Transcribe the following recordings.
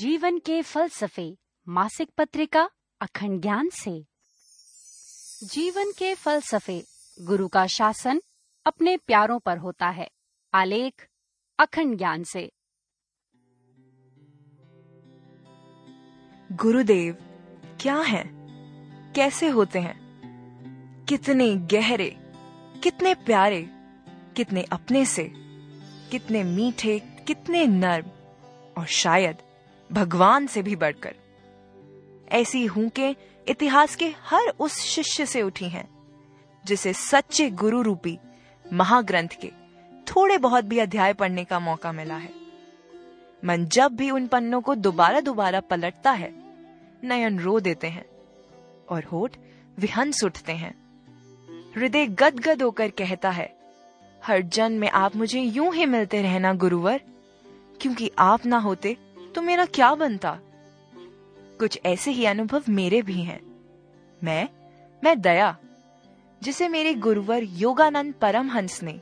जीवन के फलसफे, मासिक पत्रिका, अखंड ज्ञान से। जीवन के फलसफे, गुरु का शासन अपने प्यारों पर होता है। आलेख, अखंड ज्ञान से। गुरुदेव, क्या हैं? कैसे होते हैं? कितने गहरे, कितने प्यारे, कितने अपने से, कितने मीठे, कितने नर्म, और शायद भगवान से भी बढ़कर। ऐसी हूँ के इतिहास के हर उस शिष्य से उठी हैं, जिसे सच्चे गुरु रूपी महाग्रंथ के थोड़े बहुत भी अध्याय पढ़ने का मौका मिला है। मन जब भी उन पन्नों को दोबारा दोबारा पलटता है, नयन रो देते हैं और होठ विहंस उठते हैं। हृदय गदगद होकर कहता है, हर जन्म में आप मुझे यूँ ही मिलते रहना, गुरुवर, क्योंकि आप ना होते तो मेरा क्या बनता? कुछ ऐसे ही अनुभव मेरे भी हैं। मैं मैं दया, जिसे मेरे गुरुवर योगानंद परमहंस ने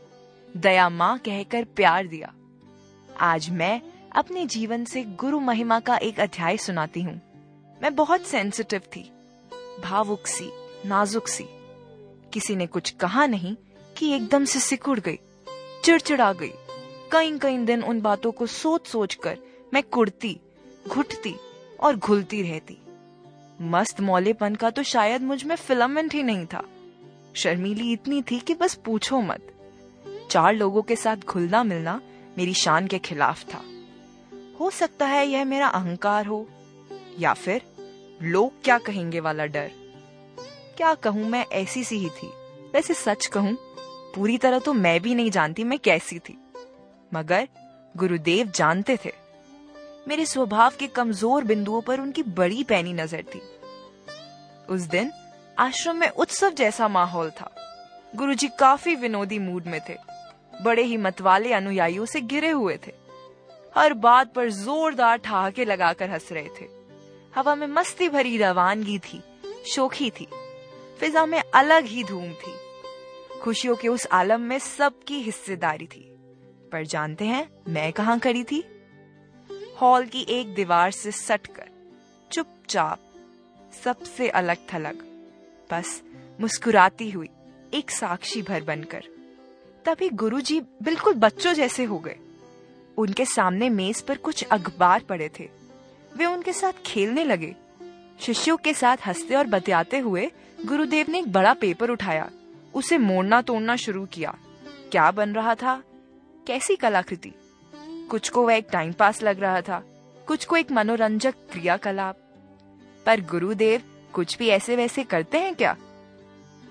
दया माँ कहकर प्यार दिया। आज मैं अपने जीवन से गुरु महिमा का एक अध्याय सुनाती हूँ। मैं बहुत सेंसिटिव थी, भावुक सी, नाजुक सी। किसी ने कुछ कहा नहीं कि एकदम से सिकुड़ गई, चिड़चिड़ा गई। कई कई दिन उन बातों को सोच सोच कर मैं कुड़ती, घुटती और घुलती रहती। मस्त मौलेपन का तो शायद मुझमें फिलामेंट ही नहीं था। शर्मीली इतनी थी कि बस पूछो मत। चार लोगों के साथ घुलना मिलना मेरी शान के खिलाफ था। हो सकता है यह मेरा अहंकार हो, या फिर लोग क्या कहेंगे वाला डर। क्या कहूँ मैं ऐसी सी ही थी। वैसे सच कहूँ, पूरी तरह तो मैं भी नहीं जानती मैं कैसी थी। मगर गुरुदेव जानते थे। मेरे स्वभाव के कमज़ोर बिंदुओं पर उनकी बड़ी पैनी नज़र थी। उस दिन आश्रम में उत्सव जैसा माहौल था। गुरुजी काफ़ी विनोदी मूड में थे। बड़े ही मतवाले अनुयायियों से गिरे हुए थे। हर बात पर जोरदार ठहाके लगाकर हंस रहे थे। हवा में मस्ती भरी रवानगी थी, शोखी थी। फिजा में अलग ही धूम थी। खुशियों के उस आलम में सबकी हिस्सेदारी थी। पर जानते हैं मैं कहाँ खड़ी थी? हॉल की एक दीवार से सटकर चुपचाप सबसे अलग थलग, बस मुस्कुराती हुई एक साक्षी भर बनकर। तभी गुरुजी बिल्कुल बच्चों जैसे हो गए। उनके सामने मेज पर कुछ अखबार पड़े थे। वे उनके साथ खेलने लगे। शिष्यों के साथ हँसते और बतियाते हुए गुरुदेव ने एक बड़ा पेपर उठाया। उसे मोड़ना तोड़ना शुरू किया। क्या बन रहा था? कैसी कलाकृति? कुछ को वह एक टाइम पास लग रहा था, कुछ को एक मनोरंजक क्रियाकलाप। पर गुरुदेव, कुछ भी ऐसे वैसे करते हैं क्या?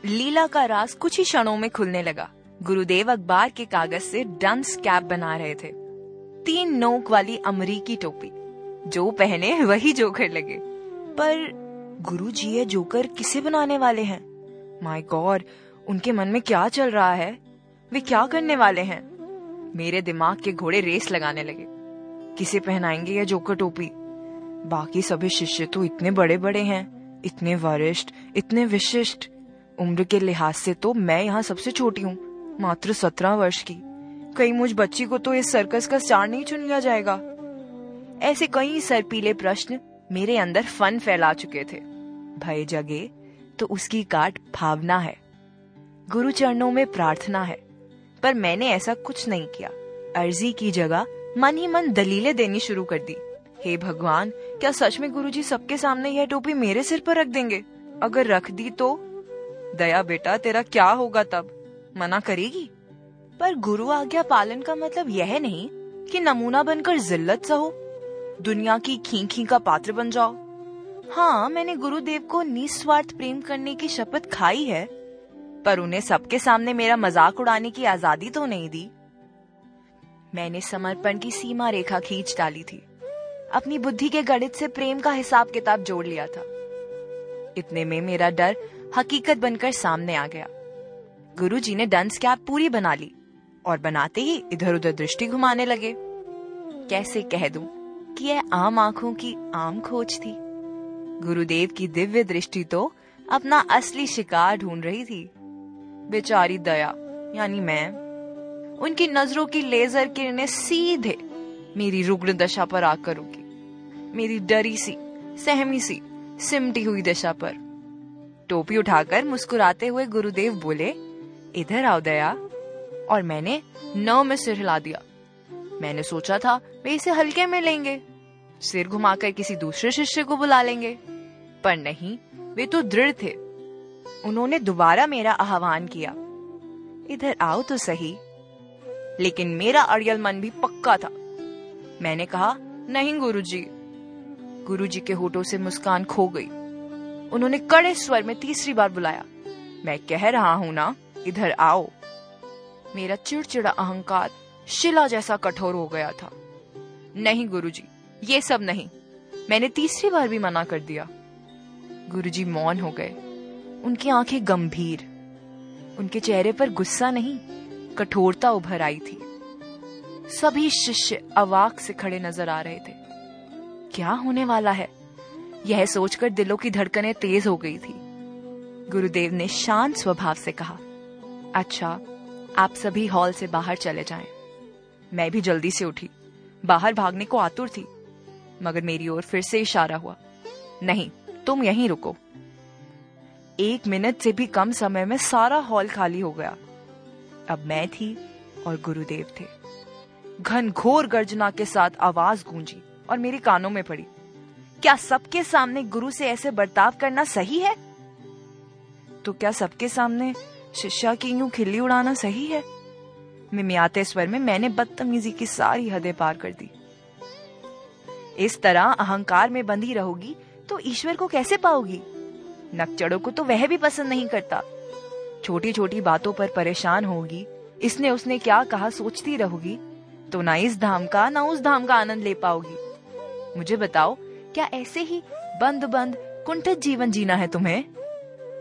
लीला का राज कुछ ही क्षणों में खुलने लगा। गुरुदेव अखबार के कागज़ से डंस कैप बना रहे थे। तीन नोक वाली अमरीकी टोपी, जो पहने वही जोकर लगे। पर गुरु जी ये जोकर किसे बनाने वाले हैं? माय गॉड उनके मन में क्या चल रहा है? वे क्या करने वाले हैं? मेरे दिमाग के घोड़े रेस लगाने लगे। किसे पहनाएँगे ये जोकर टोपी? बाकी सभी शिष्य तो इतने बड़े बड़े हैं, इतने वरिष्ठ, इतने विशिष्ट। उम्र के लिहाज से तो मैं यहाँ सबसे छोटी हूँ, मात्र सत्रह वर्ष की। कहीं मुझ बच्ची को तो इस सर्कस का स्टार नहीं चुन लिया जाएगा। ऐसे कई सरपीले प्रश्न मेरे अंदर फन फैला चुके थे। भय जगे तो उसकी काट भावना है। गुरु चरणों में प्रार्थना है। पर मैंने ऐसा कुछ नहीं किया। अर्जी की जगह मन ही मन दलीलें देनी शुरू कर दी। हे भगवान, क्या सच में गुरुजी सबके सामने यह टोपी मेरे सिर पर रख देंगे? अगर रख दी तो? दया बेटा, तेरा क्या होगा तब? मना करेगी? पर गुरु आज्ञा पालन का मतलब यह नहीं कि नमूना बनकर जिल्लत सहो। दुनिया की खी का पात्र बन जाओ। हाँ मैंने गुरुदेव को निस्वार्थ प्रेम करने की शपथ खाई है पर उन्हें सबके सामने मेरा मज़ाक उड़ाने की आज़ादी तो नहीं दी। मैंने समर्पण की सीमा रेखा खींच डाली थी। अपनी बुद्धि के गणित से प्रेम का हिसाब किताब जोड़ लिया था। इतने में मेरा डर हकीकत बनकर सामने आ गया। गुरुजी ने डंस कैप पूरी बना ली और बनाते ही इधर उधर दृष्टि घुमाने लगे। कैसे कह दूँ कि यह आम आँखों की आम खोज थी। गुरुदेव की दिव्य दृष्टि तो अपना असली शिकार ढूंढ रही थी। बेचारी दया, यानी मैं, उनकी नज़रों की लेजर किरणें सीधे मेरी रुग्ण दशा पर आकर रुकी मेरी डरी सी, सहमी सी, सिमटी हुई दिशा पर। टोपी उठाकर मुस्कुराते हुए गुरुदेव बोले, इधर आओ दया। और मैंने नौ में सिर हिला दिया। मैंने सोचा था वे इसे हल्के में लेंगे, सिर घुमाकर किसी दूसरे शिष्य को बुला लेंगे। पर नहीं, वे तो दृढ़ थे। उन्होंने दोबारा मेरा आह्वान किया। इधर आओ तो सही लेकिन मेरा अड़ियल मन भी पक्का था। मैंने कहा नहीं गुरुजी। गुरुजी के होठों से मुस्कान खो गई। उन्होंने कड़े स्वर में तीसरी बार बुलाया मैं कह रहा हूँ ना इधर आओ। मेरा चिड़चिड़ा अहंकार शिला जैसा कठोर हो गया था। नहीं गुरुजी, ये सब नहीं। मैंने तीसरी बार भी मना कर दिया। गुरुजी मौन हो गए। उनकी आँखें गंभीर, उनके चेहरे पर गुस्सा नहीं, कठोरता उभर आई थी। सभी शिष्य अवाक से खड़े नज़र आ रहे थे। क्या होने वाला है? यह सोचकर दिलों की धड़कनें तेज हो गई थी। गुरुदेव ने शांत स्वभाव से कहा अच्छा आप सभी हॉल से बाहर चले जाएँ। मैं भी जल्दी से उठी। बाहर भागने को आतुर थी, मगर मेरी ओर फिर से इशारा हुआ, नहीं, तुम यहीं रुको। एक मिनट से भी कम समय में सारा हॉल खाली हो गया। अब मैं थी और गुरुदेव थे। घनघोर गर्जना के साथ आवाज़ गूंजी और मेरे कानों में पड़ी। क्या सबके सामने गुरु से ऐसे बर्ताव करना सही है? तो क्या सबके सामने शिष्या की यूँ खिल्ली उड़ाना सही है? मिमियाते स्वर में मैंने बदतमीजी की सारी हदें पार कर दी। इस तरह अहंकार में बंधी रहोगी तो ईश्वर को कैसे पाओगी? नकचड़ों को तो वह भी पसंद नहीं करता। छोटी छोटी बातों पर परेशान होगी। इसने उसने क्या कहा सोचती रहोगी। तो ना इस धाम का, ना उस धाम का आनंद ले पाओगी मुझे बताओ, क्या ऐसे ही बंद बंद कुंठित जीवन जीना है तुम्हें?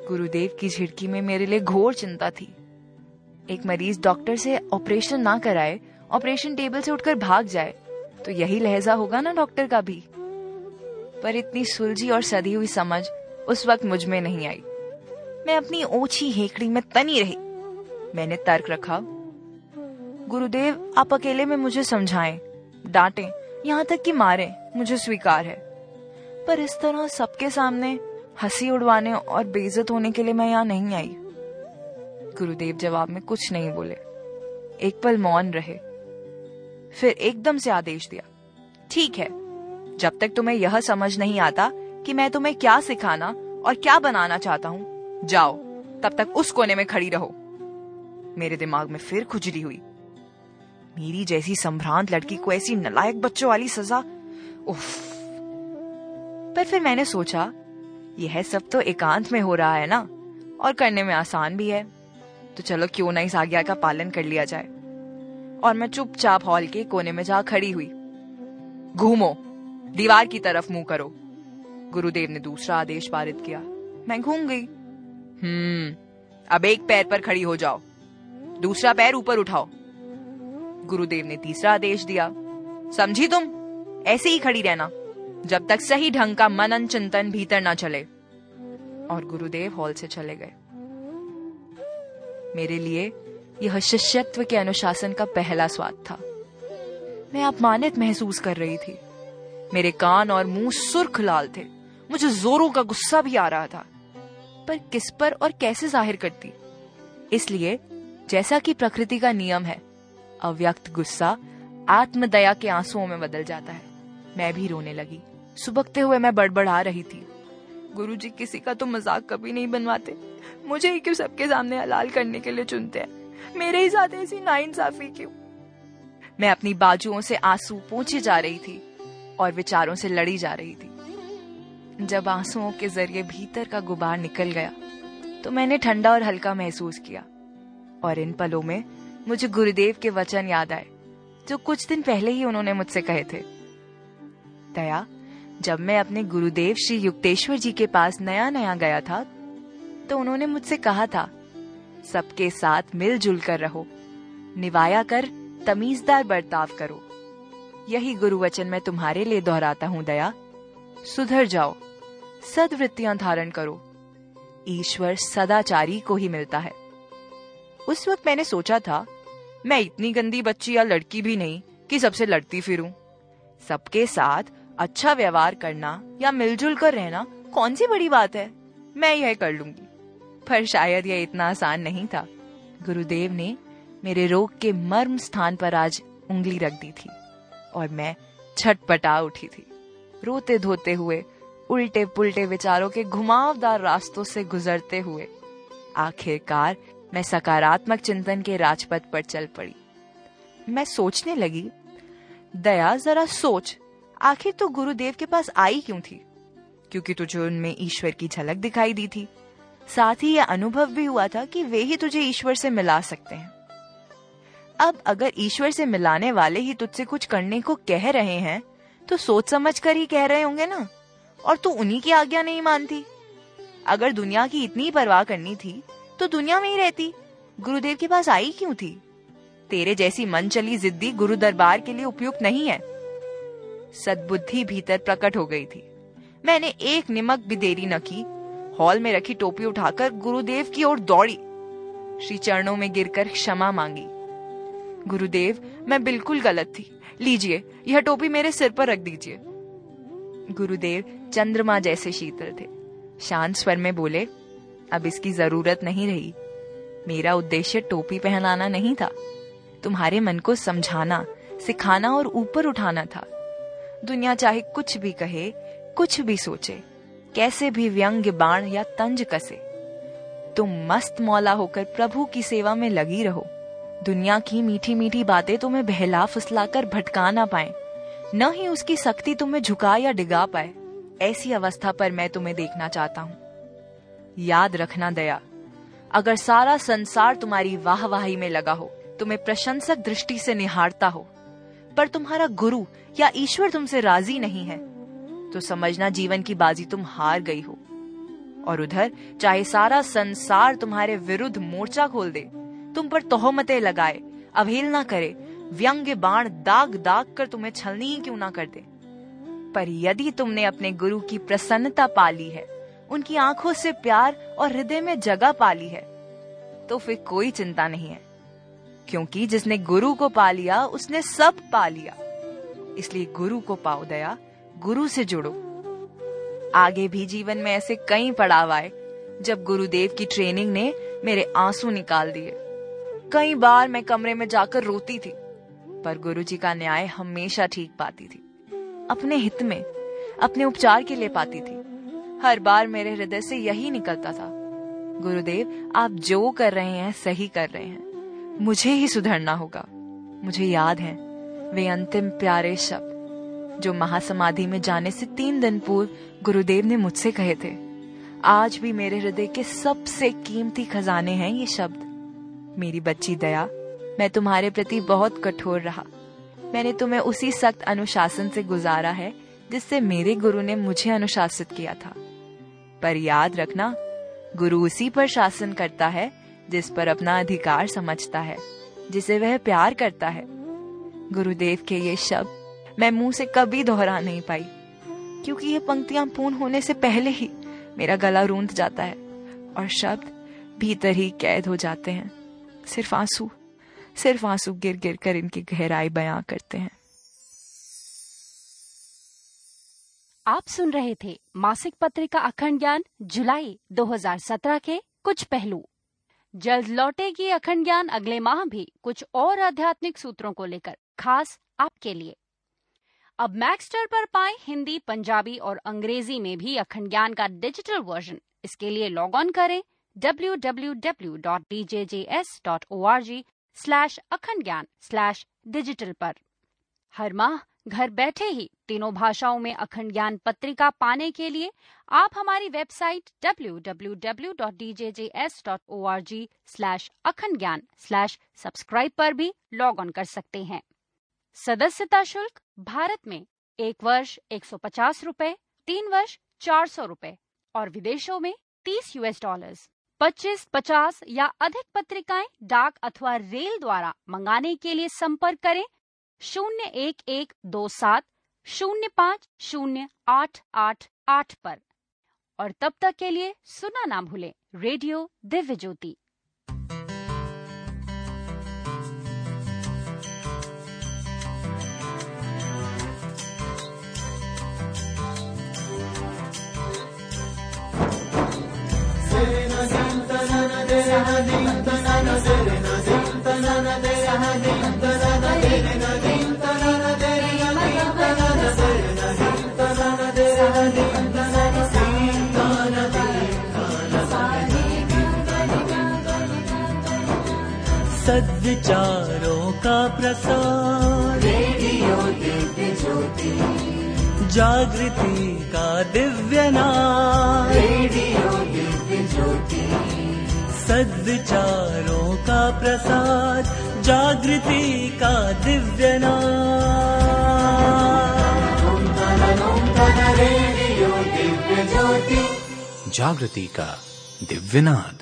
गुरुदेव की झिड़की में मेरे लिए घोर चिंता थी। एक मरीज़ डॉक्टर से ऑपरेशन ना कराए, ऑपरेशन टेबल से उठकर भाग जाए तो यही लहजा होगा ना डॉक्टर का भी। पर इतनी सुलझी और सदी हुई समझ उस वक्त मुझमें नहीं आई। मैं अपनी ओछी हेकड़ी में तनी रही। मैंने तर्क रखा गुरुदेव आप अकेले में मुझे समझाएँ, डांटें, यहाँ तक कि मारें, मुझे स्वीकार है। पर इस तरह सबके सामने हँसी उड़वाने और बेइज्जत होने के लिए मैं यहाँ नहीं आई। गुरुदेव जवाब में कुछ नहीं बोले। एक पल मौन रहे। फिर एकदम से आदेश दिया ठीक है जब तक तुम्हें यह समझ नहीं आता कि मैं तुम्हें क्या सिखाना और क्या बनाना चाहता हूँ। जाओ, तब तक उस कोने में खड़ी रहो। मेरे दिमाग में फिर खुजली हुई। मेरी जैसी संभ्रांत लड़की को ऐसी नलायक बच्चों वाली सजा, उफ। पर फिर मैंने सोचा, यह सब तो एकांत में हो रहा है ना, और करने में आसान भी है। तो चलो क्यों ना इस आज्ञा का पालन कर लिया जाए। और मैं चुपचाप हॉल के कोने में जा खड़ी हुई। घूमो, दीवार की तरफ़ मुँह करो। गुरुदेव ने दूसरा आदेश पारित किया। मैं घूम गई। हम्म अब एक पैर पर खड़ी हो जाओ। दूसरा पैर ऊपर उठाओ। गुरुदेव ने तीसरा आदेश दिया। समझी तुम? ऐसे ही खड़ी रहना। जब तक सही ढंग का मनन चिंतन भीतर ना चले। और गुरुदेव हॉल से चले गए। मेरे लिए यह शिष्यत्व के अनुशासन का पहला स्वाद था। मैं अपमानित महसूस कर रही थी। मेरे कान और मुँह सुर्ख लाल थे। मुझे जोरों का गुस्सा भी आ रहा था। पर किस पर और कैसे ज़ाहिर करती? इसलिए, जैसा कि प्रकृति का नियम है, अव्यक्त गुस्सा आत्मदया के आंसुओं में बदल जाता है। मैं भी रोने लगी। सुबकते हुए मैं बड़बड़ा रही थी। गुरुजी किसी का तो मज़ाक कभी नहीं बनवाते। मुझे ही क्यों सबके सामने हलाल करने के लिए चुनते हैं? मेरे ही साथ ऐसी नाइंसाफी क्यों? मैं अपनी बाजुओं से आँसू पूछे जा रही थी और विचारों से लड़ी जा रही थी। जब आंसुओं के ज़रिए भीतर का गुबार निकल गया तो मैंने ठंडा और हल्का महसूस किया। और इन पलों में मुझे गुरुदेव के वचन याद आए, जो कुछ दिन पहले ही उन्होंने मुझसे कहे थे। दया, जब मैं अपने गुरुदेव श्री युक्तेश्वर जी के पास नया नया गया था तो उन्होंने मुझसे कहा था, सबके साथ मिलजुल कर रहो, निवाया कर, तमीजदार बर्ताव करो। यही गुरु वचन मैं तुम्हारे लिए दोहराता हूँ, दया। सुधर जाओ सदवृत्तियाँ धारण करो। ईश्वर सदाचारी को ही मिलता है। उस वक्त मैंने सोचा था, मैं इतनी गंदी बच्ची या लड़की भी नहीं कि सबसे लड़ती फिरूं। सबके साथ अच्छा व्यवहार करना या मिलजुल कर रहना कौन सी बड़ी बात है? मैं यह कर लूँगी। पर शायद यह इतना आसान नहीं था। गुरुदेव ने मेरे रोग के मर्म स्थान पर आज उंगली रख दी थी और मैं छटपटा उठी थी। रोते धोते हुए उल्टे पुल्टे विचारों के घुमावदार रास्तों से गुजरते हुए, आखिरकार मैं सकारात्मक चिंतन के राजपथ पर चल पड़ी। मैं सोचने लगी, दया, जरा सोच, आखिर तो गुरुदेव के पास आई क्यों थी? क्योंकि तुझे उनमें ईश्वर की झलक दिखाई दी थी। साथ ही यह अनुभव भी हुआ था कि वे ही तुझे ईश्वर से मिला सकते हैं। अब अगर ईश्वर से मिलाने वाले ही तुझसे कुछ करने को कह रहे हैं तो सोच समझ कर ही कह रहे होंगे ना? और तू उन्हीं की आज्ञा नहीं मानती। अगर दुनिया की इतनी परवाह करनी थी तो दुनिया में ही रहती। गुरुदेव के पास आई क्यों थी? तेरे जैसी मन चली जिद्दी गुरु दरबार के लिए उपयुक्त नहीं है। सदबुद्धि भीतर प्रकट हो गई थी। मैंने एक निमक भी देरी न की। हॉल में रखी टोपी उठाकर गुरुदेव की ओर दौड़ी। श्री चरणों में गिरकर क्षमा मांगी। गुरुदेव, मैं बिल्कुल गलत थी। लीजिए, यह टोपी मेरे सिर पर रख दीजिए। गुरुदेव चंद्रमा जैसे शीतल थे। शांत स्वर में बोले, अब इसकी ज़रूरत नहीं रही। मेरा उद्देश्य टोपी पहनाना नहीं था। तुम्हारे मन को समझाना, सिखाना और ऊपर उठाना था। दुनिया चाहे कुछ भी कहे, कुछ भी सोचे, कैसे भी व्यंग्य बाण या तंज कसे, तुम मस्त मौला होकर प्रभु की सेवा में लगी रहो। दुनिया की मीठी मीठी बातें तुम्हें बहला फुसलाकर भटका ना पाए। न ही उसकी शक्ति तुम्हें झुका या डिगा पाए, ऐसी अवस्था पर मैं तुम्हें देखना चाहता हूँ। याद रखना दया, अगर सारा संसार तुम्हारी वाहवाही में लगा हो, तुम्हें प्रशंसक दृष्टि से निहारता हो, पर तुम्हारा गुरु या ईश्वर तुमसे राज़ी नहीं है तो समझना जीवन की बाजी तुम हार गई हो। और उधर, चाहे सारा संसार तुम्हारे विरुद्ध मोर्चा खोल दे, तुम पर तोहमतें लगाए, अवहेलना करे व्यंग्य बाण दाग दाग कर तुम्हें छलनी ही क्यों ना कर दे? पर यदि तुमने अपने गुरु की प्रसन्नता पाली है, उनकी आँखों से प्यार और हृदय में जगह पाली है तो फिर कोई चिंता नहीं है। क्योंकि जिसने गुरु को पा लिया, उसने सब पा लिया। इसलिए गुरु को पाओ दया, गुरु से जुड़ो। आगे भी जीवन में ऐसे कई पड़ाव आए, जब गुरुदेव की ट्रेनिंग ने मेरे आँसू निकाल दिए। कई बार मैं कमरे में जाकर रोती थी। पर गुरुजी का न्याय हमेशा ठीक पाती थी। अपने हित में, अपने उपचार के लिए पाती थी। हर बार मेरे हृदय से यही निकलता था, गुरुदेव, आप जो कर रहे हैं, सही कर रहे हैं। मुझे ही सुधरना होगा। मुझे याद है, वे अंतिम प्यारे शब्द, जो महासमाधि में जाने से तीन दिन पूर्व गुरुदेव ने मुझसे कहे थे। आज भी मेरे हृदय के सबसे कीमती खजाने हैं ये शब्द। मेरी बच्ची दया मैं तुम्हारे प्रति बहुत कठोर रहा। मैंने तुम्हें उसी सख्त अनुशासन से गुजारा है, जिससे मेरे गुरु ने मुझे अनुशासित किया था। पर याद रखना, गुरु उसी पर शासन करता है, जिस पर अपना अधिकार समझता है, जिसे वह प्यार करता है। गुरुदेव के ये शब्द मैं मुँह से कभी दोहरा नहीं पाई, क्योंकि ये पंक्तियाँ पूर्ण होने से पहले ही मेरा गला रूंध जाता है, और शब्द भीतर ही कैद हो जाते हैं, सिर्फ़ आँसू। सिर्फ़ आँसू गिर गिर कर इनकी गहराई बयां करते हैं। आप सुन रहे थे मासिक पत्रिका अखंड ज्ञान, जुलाई 2017 के कुछ पहलू। जल्द लौटेगी अखंड ज्ञान अगले माह भी कुछ और आध्यात्मिक सूत्रों को लेकर, खास आपके लिए। अब मैक्सटर पर पाए हिंदी, पंजाबी और अंग्रेज़ी में भी अखंड ज्ञान का डिजिटल वर्जन इसके लिए लॉग ऑन करें www.djjs.org slash Akhand Gyan slash digital पर। हर माह घर बैठे ही तीनों भाषाओं में अखंड ज्ञान पत्रिका पाने के लिए आप हमारी website www.djjs.org slash Akhand Gyan slash subscribe पर भी लॉग ऑन कर सकते हैं। सदस्यता शुल्क भारत में एक वर्ष एक सौ पचास रूपए, तीन वर्ष चार सौ रूपए और विदेशों में तीस यूएस डॉलर्स पच्चीस, पचास या अधिक पत्रिकाएँ डाक अथवा रेल द्वारा मंगाने के लिए संपर्क करें। शून्य एक एक दो सात, शून्य पाँच, शून्य आठ आठ आठ पर। और तब तक के लिए सुना ना भूलें। रेडियो दिव्य ज्योति। सद्विचारों का प्रसार। रेडियो दिव्य ज्योति। जागृति का दिव्य नाद रेडियो दिव्य ज्योति। सद्विचारों का प्रसाद जागृति का दिव्य नाद। दिव्य ज्योति जागृति का दिव्यनाद